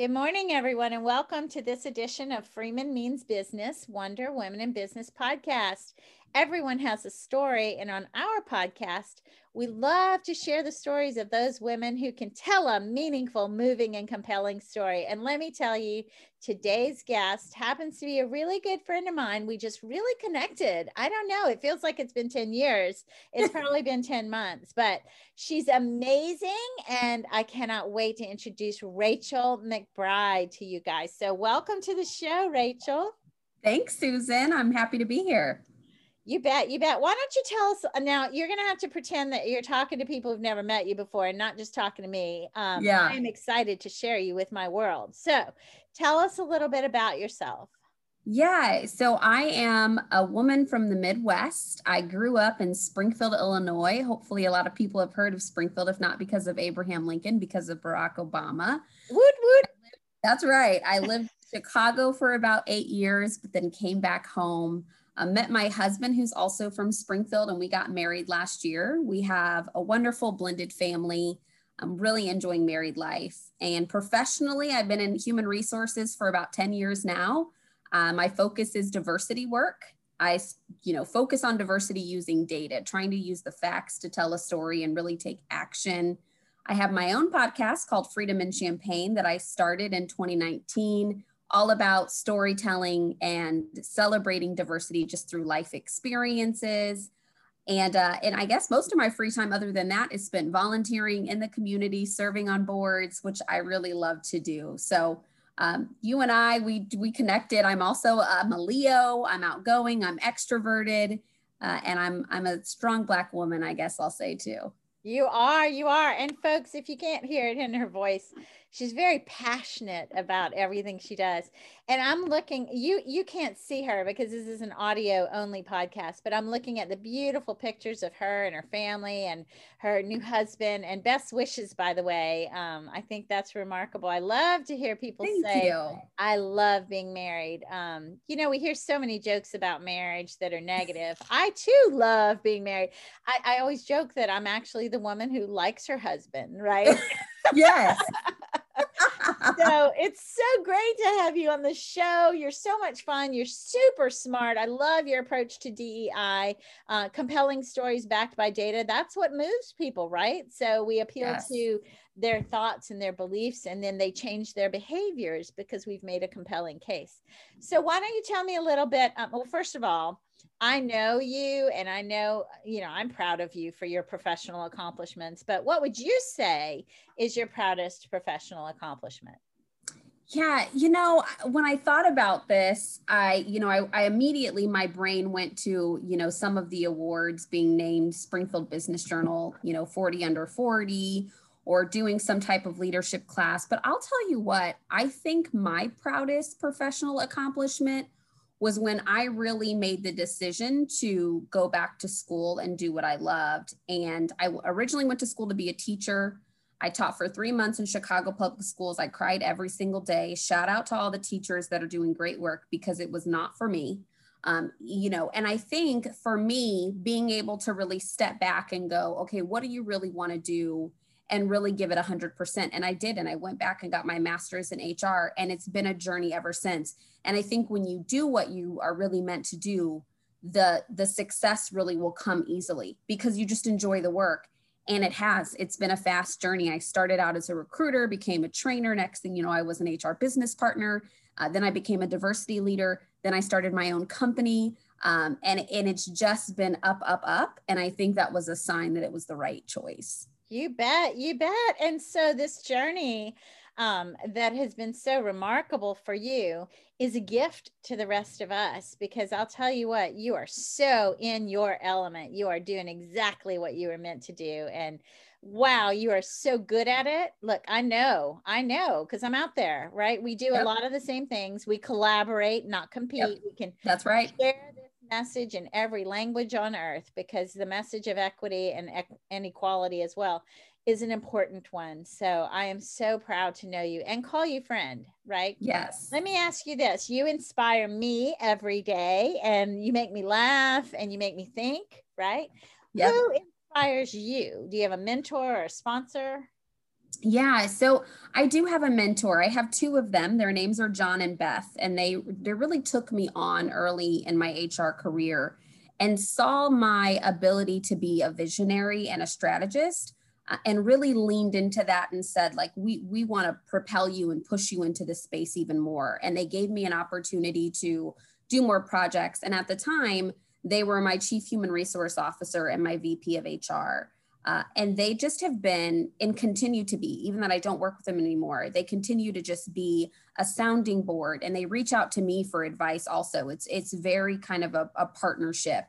Good morning, everyone, and welcome to this edition of Freeman Means Business Wonder Women in Business podcast. Everyone has a story, and on our podcast, we love to share the stories of those women who can tell a meaningful, moving, and compelling story. And let me tell you, today's guest happens to be a really good friend of mine. We just really connected. I don't know, it feels like it's been 10 years. It's probably been 10 months, but she's amazing. And I cannot wait to introduce Raychel McBride to you guys. So, welcome to the show, Raychel. Thanks, Susan. I'm happy to be here. You bet. You bet. Why don't you tell us uh, now? You're going to have to pretend that you're talking to people who've never met you before and not just talking to me. Um, yeah. I'm excited to share you with my world. So tell us a little bit about yourself. Yeah. So I am a woman from the Midwest. I grew up in Springfield, Illinois. Hopefully, a lot of people have heard of Springfield, if not because of Abraham Lincoln, because of Barack Obama. Woot woot. That's right. I lived in Chicago for about eight years, but then came back home. I met my husband, who's also from Springfield, and we got married last year. We have a wonderful blended family. I'm really enjoying married life. And professionally, I've been in human resources for about 10 years now. Uh, my focus is diversity work. I, you know, focus on diversity using data, trying to use the facts to tell a story and really take action. I have my own podcast called Freedom in Champagne that I started in 2019 all about storytelling and celebrating diversity just through life experiences. And, uh, and I guess most of my free time, other than that, is spent volunteering in the community, serving on boards, which I really love to do. So um, you and I, we we connected. I'm also I'm a Leo. I'm outgoing. I'm extroverted, uh, and I'm I'm a strong Black woman. I guess I'll say too. You are, you are. And folks, if you can't hear it in her voice, she's very passionate about everything she does and i'm looking you you can't see her because this is an audio only podcast but i'm looking at the beautiful pictures of her and her family and her new husband and best wishes by the way. Um, i think that's remarkable. I love to hear people Thank say you. i love being married. Um, you know we hear so many jokes about marriage that are negative. I too love being married. I, I always joke that i'm actually the woman who likes her husband right? Yes so it's so great to have you on the show. You're so much fun. You're super smart. I love your approach to DEI, uh, compelling stories backed by data. That's what moves people, right? So we appeal yes. to their thoughts and their beliefs, and then they change their behaviors because we've made a compelling case. So why don't you tell me a little bit? Um, well, first of all, I know you and I know, you know, I'm proud of you for your professional accomplishments, but what would you say is your proudest professional accomplishment? Yeah, you know, when I thought about this, I, you know, I, I, immediately my brain went to, you know, some of the awards being named Springfield Business Journal, you know, 40 under 40 or doing some type of leadership class. But I'll tell you what, I think my proudest professional accomplishment was when I really made the decision to go back to school and do what I loved. And I originally went to school to be a teacher. I taught for three months in Chicago public schools. I cried every single day. Shout out to all the teachers that are doing great work because it was not for me. Um, you know, and I think for me, being able to really step back and go, okay, what do you really want to do? and really give it 100%. And I did. And I went back and got my master's in HR. And it's been a journey ever since. And I think when you do what you are really meant to do, the the success really will come easily because you just enjoy the work and it has it's been a fast journey. I started out as a recruiter became a trainer. Next thing you know i was an hr business partner. Uh, then i became a diversity leader. Then i started my own company. Um, and, and it's just been up up up. And i think that was a sign that it was the right choice. You bet, you bet. And so this journey um, that has been so remarkable for you is a gift to the rest of us because I'll tell you what, you are so in your element. You are doing exactly what you were meant to do. And wow, you are so good at it. Look, I know, I know, because I'm out there, right? We do yep. a lot of the same things. We collaborate, not compete. Yep. We can that's right. Share this message in every language on earth because the message of equity and, and equality as well is an important one. So I am so proud to know you and call you friend, right? Yes. Let me ask you this. You inspire me every day and you make me laugh and you make me think, right? Yep. Who inspires you? Do you have a mentor or a sponsor? Yeah, so I do have a mentor. I have two of them. Their names are John and Beth, and they they really took me on early in my HR career and saw my ability to be a visionary and a strategist and really leaned into that and said like we we want to propel you and push you into this space even more. And they gave me an opportunity to do more projects and at the time they were my chief human resource officer and my VP of HR. Uh, and they just have been and continue to be, even that I don't work with them anymore. They continue to just be a sounding board, and they reach out to me for advice. Also, it's it's very kind of a, a partnership,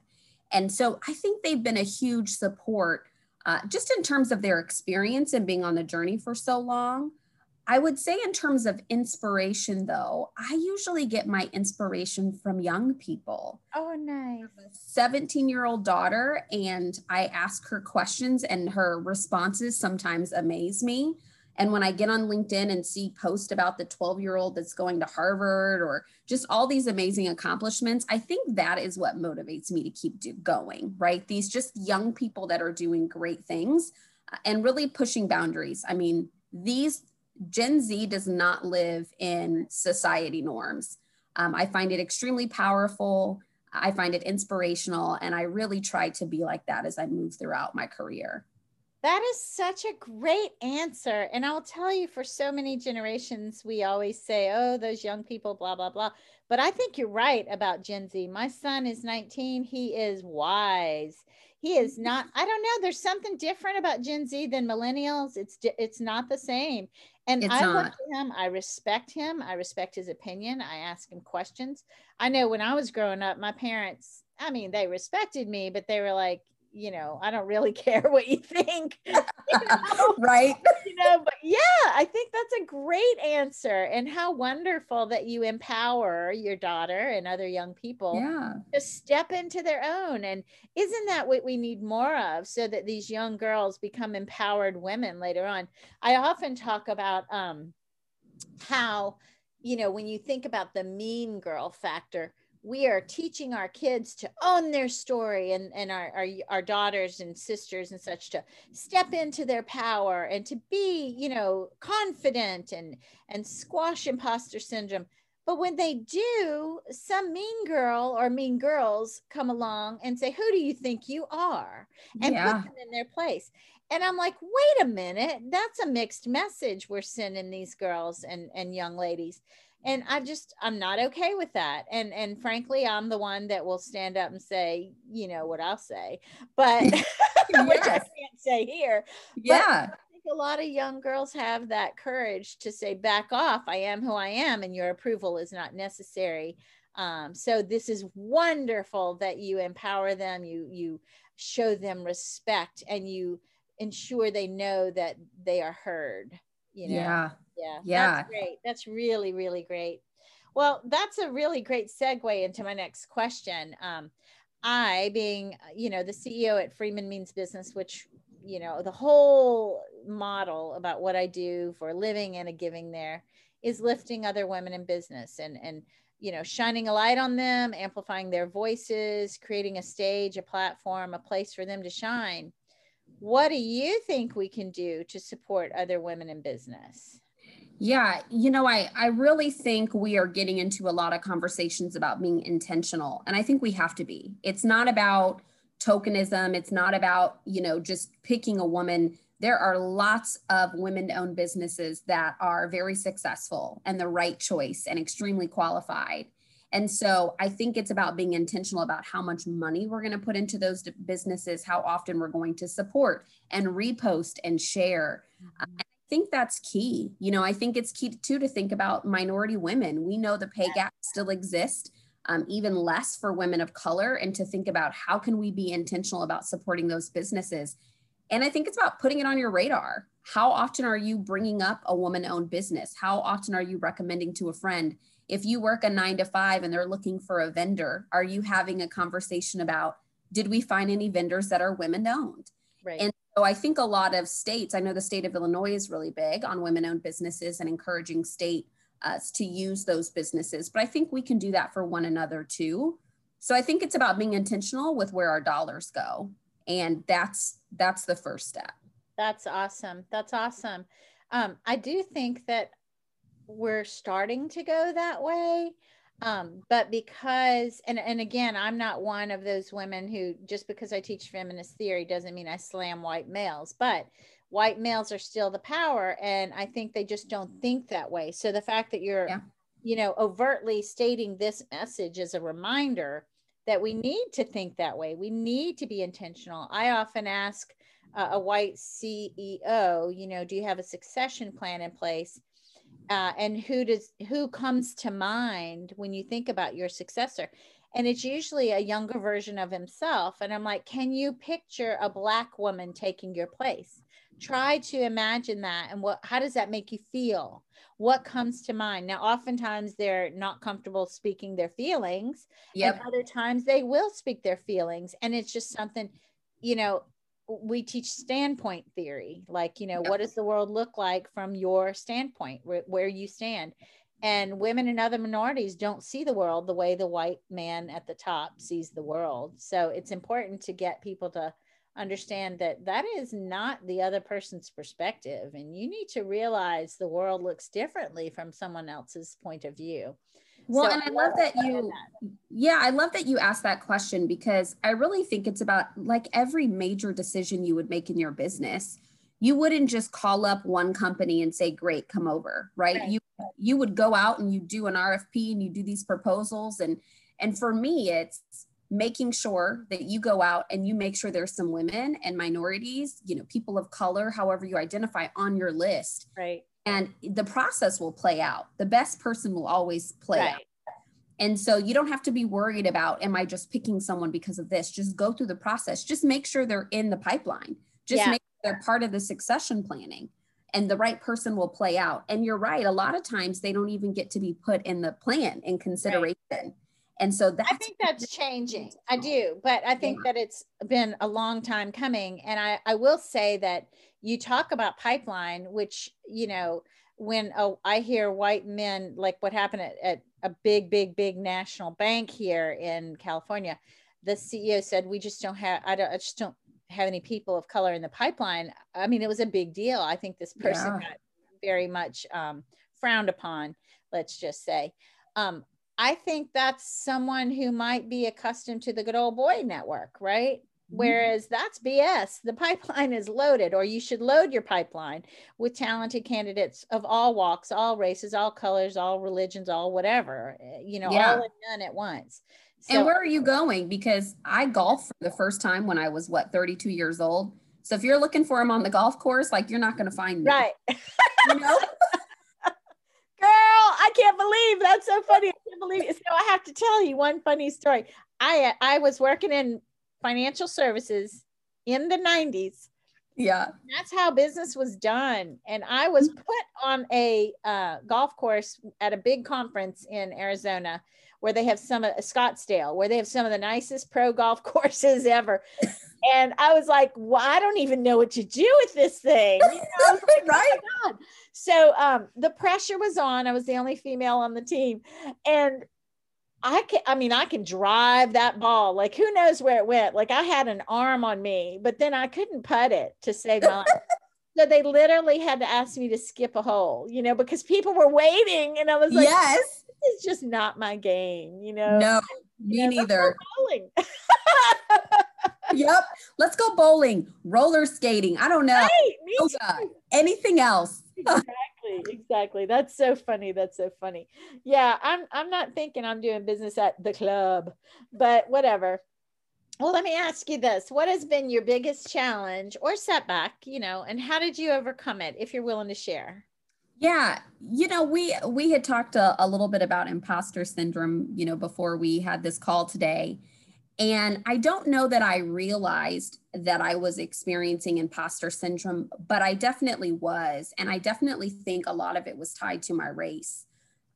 and so I think they've been a huge support, uh, just in terms of their experience and being on the journey for so long. I would say, in terms of inspiration, though, I usually get my inspiration from young people. Oh, nice. 17 year old daughter, and I ask her questions, and her responses sometimes amaze me. And when I get on LinkedIn and see posts about the 12 year old that's going to Harvard or just all these amazing accomplishments, I think that is what motivates me to keep do- going, right? These just young people that are doing great things uh, and really pushing boundaries. I mean, these Gen Z does not live in society norms. Um, I find it extremely powerful. I find it inspirational. And I really try to be like that as I move throughout my career. That is such a great answer. And I'll tell you, for so many generations, we always say, oh, those young people, blah, blah, blah. But I think you're right about Gen Z. My son is 19. He is wise. He is mm-hmm. not, I don't know. There's something different about Gen Z than millennials. It's it's not the same. And it's I not. look at him, I respect him, I respect his opinion. I ask him questions. I know when I was growing up, my parents, I mean, they respected me, but they were like, you know, I don't really care what you think. you know? right. You know, but yeah, I think that's a great answer. And how wonderful that you empower your daughter and other young people yeah. to step into their own. And isn't that what we need more of so that these young girls become empowered women later on? I often talk about um, how, you know, when you think about the mean girl factor, we are teaching our kids to own their story and, and our, our, our daughters and sisters and such to step into their power and to be you know confident and and squash imposter syndrome. But when they do some mean girl or mean girls come along and say who do you think you are? and Yeah. put them in their place. And i'm like wait a minute. That's a mixed message we're sending these girls and and young ladies and i just i'm not okay with that. And and frankly i'm the one that will stand up and say you know what i'll say but which i can't say here. Yeah. I think a lot of young girls have that courage to say back off. I am who i am and your approval is not necessary. Um, so this is wonderful that you empower them you you show them respect and you ensure they know that they are heard you know? Yeah. Yeah. Yeah. That's great. That's really, really great. Well, that's a really great segue into my next question. Um, I, being, you know, the CEO at Freeman Means Business, which, you know, the whole model about what I do for a living and a giving there is lifting other women in business and, and, you know, shining a light on them, amplifying their voices, creating a stage, a platform, a place for them to shine. What do you think we can do to support other women in business? Yeah, you know, I I really think we are getting into a lot of conversations about being intentional, and I think we have to be. It's not about tokenism. It's not about you know just picking a woman. There are lots of women-owned businesses that are very successful and the right choice and extremely qualified. And so I think it's about being intentional about how much money we're going to put into those businesses, how often we're going to support and repost and share. Uh, I think that's key. You know, I think it's key too to think about minority women. We know the pay gap still exists, um, even less for women of color, and to think about how can we be intentional about supporting those businesses. And I think it's about putting it on your radar. How often are you bringing up a woman owned business? How often are you recommending to a friend? If you work a nine to five and they're looking for a vendor, are you having a conversation about did we find any vendors that are women owned? Right. And so I think a lot of states, I know the state of Illinois is really big on women owned businesses and encouraging state uh, to use those businesses. But I think we can do that for one another too. So I think it's about being intentional with where our dollars go. And that's that's the first step. That's awesome. That's awesome. Um, I do think that we're starting to go that way. Um, but because and and again, I'm not one of those women who just because I teach feminist theory doesn't mean I slam white males, but white males are still the power and I think they just don't think that way. So the fact that you're yeah. you know overtly stating this message is a reminder that we need to think that way. We need to be intentional. I often ask uh, a white CEO, you know, do you have a succession plan in place? Uh, and who does who comes to mind when you think about your successor? And it's usually a younger version of himself. And I'm like, can you picture a black woman taking your place? Try to imagine that, and what how does that make you feel? What comes to mind? Now, oftentimes they're not comfortable speaking their feelings, yep. and other times they will speak their feelings, and it's just something, you know, we teach standpoint theory like you know what does the world look like from your standpoint where, where, you stand? And women and other minorities don't see the world the way the white man at the top sees the world. So it's important to get people to understand that that is not the other person's perspective and you need to realize the world looks differently from someone else's point of view. Well, so and I love that you, yeah, I love that you asked that question because I really think it's about like every major decision you would make in your business. You wouldn't just call up one company and say, "Great, come over," right? right. You you would go out and you do an RFP and you do these proposals and and for me, it's making sure that you go out and you make sure there's some women and minorities, you know, people of color, however you identify on your list. Right and the process will play out. The best person will always play right. out. And so you don't have to be worried about, am I just picking someone because of this? Just go through the process. Just make sure they're in the pipeline. Just yeah. make sure they're part of the succession planning and the right person will play out. And you're right. A lot of times they don't even get to be put in the plan in consideration. Right. And so I think that's changing. I do, but I think yeah. that it's been a long time coming. And I, I will say that you talk about pipeline, which, you know, when oh, I hear white men, like what happened at, at a big, big, big national bank here in California, the CEO said, we just don't have, I, don't, I just don't have any people of color in the pipeline. I mean, it was a big deal. I think this person yeah. got very much um, frowned upon, let's just say. Um, I think that's someone who might be accustomed to the good old boy network, right? Mm-hmm. Whereas that's BS. The pipeline is loaded, or you should load your pipeline with talented candidates of all walks, all races, all colors, all religions, all whatever, eh, you know, yeah. all in none at once. So, and where are you going? Because I golfed for the first time when I was what 32 years old. So if you're looking for him on the golf course, like you're not going to find me. Right. you know? Girl, I can't believe that's so funny. I can't believe it. So I have to tell you one funny story. I I was working in financial services in the 90s. Yeah. That's how business was done. And I was mm-hmm. put on a uh, golf course at a big conference in Arizona where they have some of Scottsdale, where they have some of the nicest pro golf courses ever. and I was like, well, I don't even know what to do with this thing. You know, like, right. Oh so um, the pressure was on. I was the only female on the team. And I can I mean I can drive that ball. Like who knows where it went? Like I had an arm on me, but then I couldn't putt it to save my life. So they literally had to ask me to skip a hole, you know, because people were waiting and I was like, Yes, this is just not my game, you know. No, me you know, neither. yep. Let's go bowling, roller skating. I don't know. Right, Yoga, anything else. Exactly exactly. That's so funny that's so funny. Yeah i'm i'm not thinking i'm doing business at the club but whatever. Well let me ask you this. What has been your biggest challenge or setback you know and how did you overcome it if you're willing to share? Yeah, you know, we we had talked a, a, little bit about imposter syndrome, you know, before we had this call today. And I don't know that I realized that I was experiencing imposter syndrome, but I definitely was. And I definitely think a lot of it was tied to my race.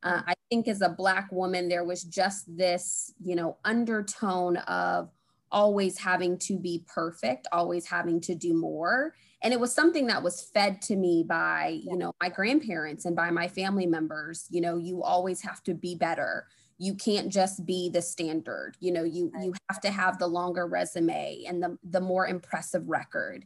Uh, I think as a Black woman, there was just this, you know, undertone of always having to be perfect, always having to do more. And it was something that was fed to me by, you know, my grandparents and by my family members. You know, you always have to be better you can't just be the standard you know you you have to have the longer resume and the the more impressive record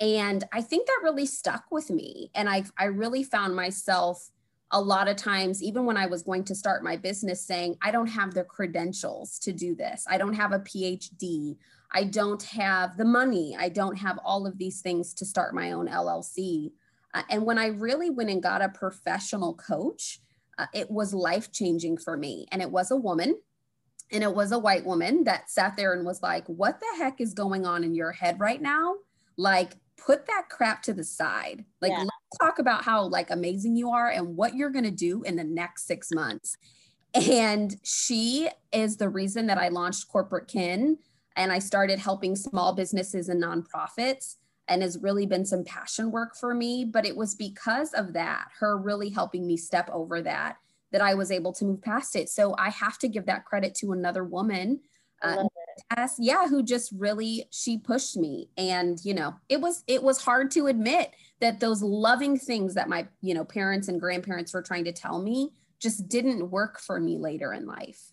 And I think that really stuck with me. And I, I really found myself a lot of times, even when I was going to start my business, saying, I don't have the credentials to do this. I don't have a PhD. I don't have the money. I don't have all of these things to start my own LLC. Uh, and when I really went and got a professional coach, uh, it was life changing for me. And it was a woman and it was a white woman that sat there and was like, What the heck is going on in your head right now? Like, put that crap to the side. Like, yeah. let's talk about how like amazing you are and what you're going to do in the next six months. And she is the reason that I launched Corporate Kin and I started helping small businesses and nonprofits and has really been some passion work for me. But it was because of that, her really helping me step over that, that I was able to move past it. So I have to give that credit to another woman. Uh, Tess, yeah, who just really she pushed me, and you know, it was it was hard to admit that those loving things that my you know parents and grandparents were trying to tell me just didn't work for me later in life.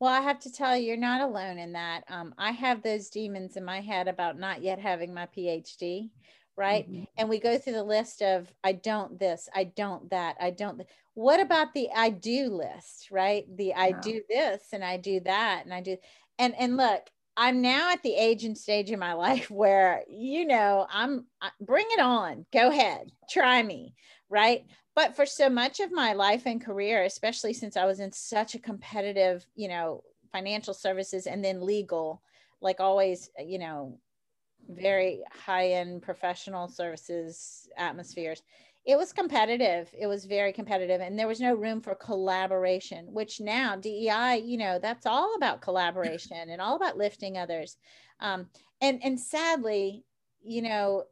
Well, I have to tell you, you're not alone in that. Um, I have those demons in my head about not yet having my PhD, right? Mm-hmm. And we go through the list of I don't this, I don't that, I don't. Th- what about the I do list, right? The I yeah. do this and I do that and I do. And and look, I'm now at the age and stage in my life where you know I'm bring it on, go ahead, try me, right? but for so much of my life and career especially since i was in such a competitive you know financial services and then legal like always you know very high end professional services atmospheres it was competitive it was very competitive and there was no room for collaboration which now dei you know that's all about collaboration and all about lifting others um, and and sadly you know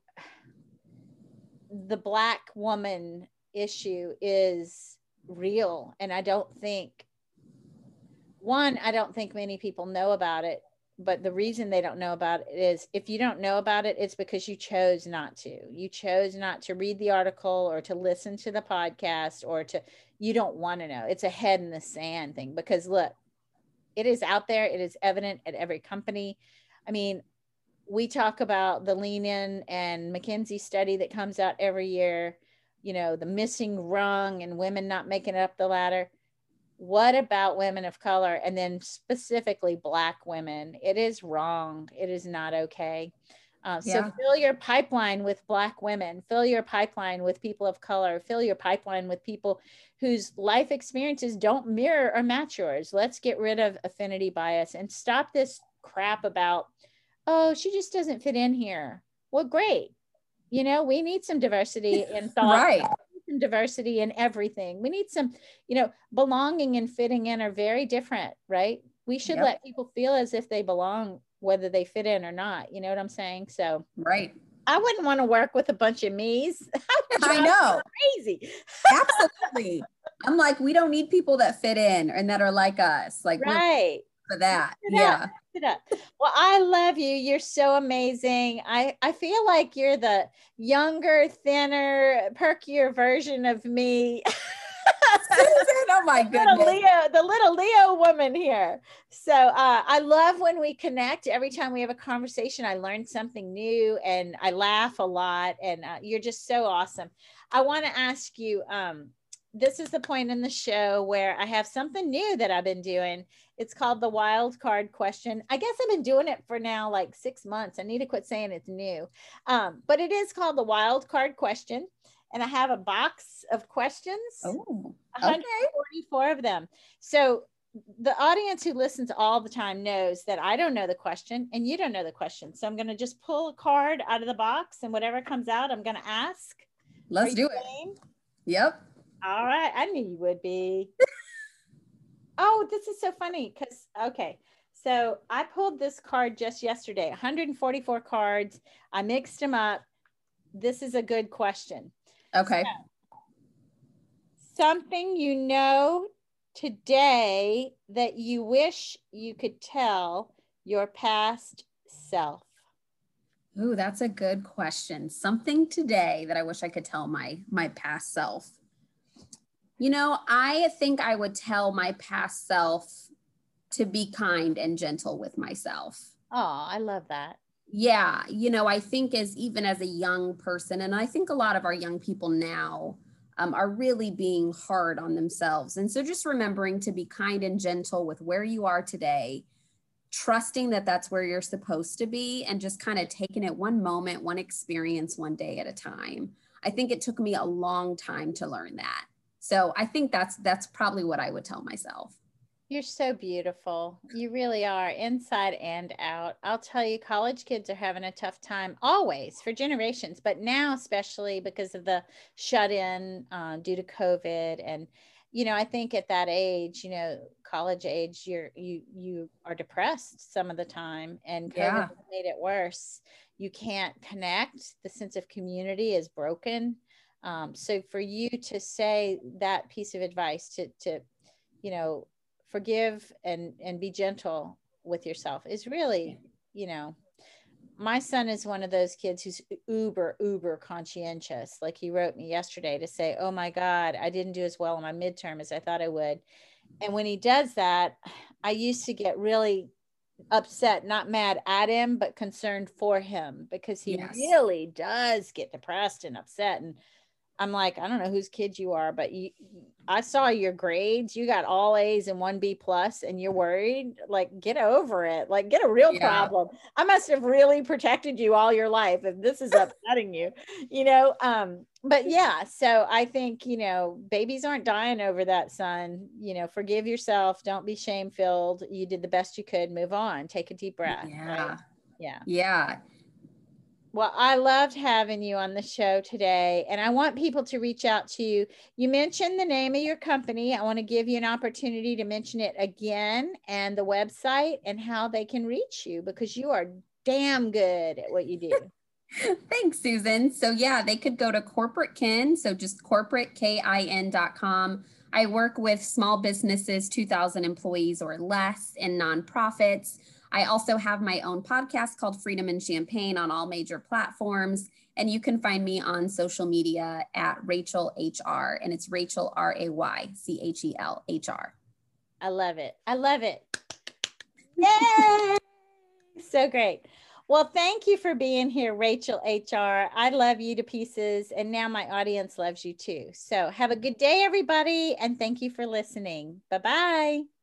the black woman issue is real. And I don't think, one, I don't think many people know about it. But the reason they don't know about it is if you don't know about it, it's because you chose not to. You chose not to read the article or to listen to the podcast or to, you don't want to know. It's a head in the sand thing because look, it is out there, it is evident at every company. I mean, we talk about the lean in and McKinsey study that comes out every year you know, the missing rung and women not making it up the ladder. What about women of color and then specifically Black women? It is wrong. It is not okay. Uh, so yeah. fill your pipeline with Black women, fill your pipeline with people of color, fill your pipeline with people whose life experiences don't mirror or match yours. Let's get rid of affinity bias and stop this crap about, oh, she just doesn't fit in here. Well, great you know we need some diversity in thought right some diversity in everything we need some you know belonging and fitting in are very different right we should yep. let people feel as if they belong whether they fit in or not you know what i'm saying so right I wouldn't want to work with a bunch of me's. I know. Crazy. Absolutely. I'm like, we don't need people that fit in and that are like us. Like, right. For that. Yeah. Well, I love you. You're so amazing. I, I feel like you're the younger, thinner, perkier version of me. oh my goodness. The little Leo, the little Leo woman here. So uh, I love when we connect. Every time we have a conversation, I learn something new and I laugh a lot. And uh, you're just so awesome. I want to ask you um, this is the point in the show where I have something new that I've been doing. It's called the wild card question. I guess I've been doing it for now like six months. I need to quit saying it's new. Um, but it is called the wild card question. And I have a box of questions. Oh, okay. 144 of them. So the audience who listens all the time knows that I don't know the question and you don't know the question. So I'm going to just pull a card out of the box and whatever comes out, I'm going to ask. Let's do it. Game? Yep. All right. I knew you would be. oh, this is so funny because, okay. So I pulled this card just yesterday 144 cards. I mixed them up. This is a good question. Okay. So, something you know today that you wish you could tell your past self? Ooh, that's a good question. Something today that I wish I could tell my my past self. You know, I think I would tell my past self to be kind and gentle with myself. Oh, I love that. Yeah, you know, I think as even as a young person, and I think a lot of our young people now um, are really being hard on themselves. And so just remembering to be kind and gentle with where you are today, trusting that that's where you're supposed to be, and just kind of taking it one moment, one experience, one day at a time. I think it took me a long time to learn that. So I think that's that's probably what I would tell myself. You're so beautiful. You really are, inside and out. I'll tell you, college kids are having a tough time always for generations, but now, especially because of the shut in uh, due to COVID. And, you know, I think at that age, you know, college age, you're, you, you are depressed some of the time, and COVID yeah. made it worse. You can't connect. The sense of community is broken. Um, so for you to say that piece of advice to, to, you know, forgive and and be gentle with yourself is really you know my son is one of those kids who's uber uber conscientious. Like he wrote me yesterday to say oh my god i didn't do as well on my midterm as i thought i would. And when he does that i used to get really upset not mad at him but concerned for him because he yes. really does get depressed and upset. And I'm like, I don't know whose kid you are, but you, I saw your grades. You got all A's and one B plus, and you're worried. Like, get over it. Like, get a real yeah. problem. I must have really protected you all your life if this is upsetting you, you know. Um, but yeah, so I think you know, babies aren't dying over that, son. You know, forgive yourself. Don't be shame filled. You did the best you could. Move on. Take a deep breath. Yeah. Right? Yeah. Yeah. Well, I loved having you on the show today, and I want people to reach out to you. You mentioned the name of your company. I want to give you an opportunity to mention it again and the website and how they can reach you because you are damn good at what you do. Thanks, Susan. So, yeah, they could go to Corporate Kin, so just corporatekin.com. I work with small businesses, 2,000 employees or less, and nonprofits. I also have my own podcast called Freedom and Champagne on all major platforms. And you can find me on social media at Raychel HR, and it's Raychel R A Y C H E L H R. I love it. I love it. Yay! so great. Well, thank you for being here, Raychel HR. I love you to pieces, and now my audience loves you too. So, have a good day, everybody, and thank you for listening. Bye bye.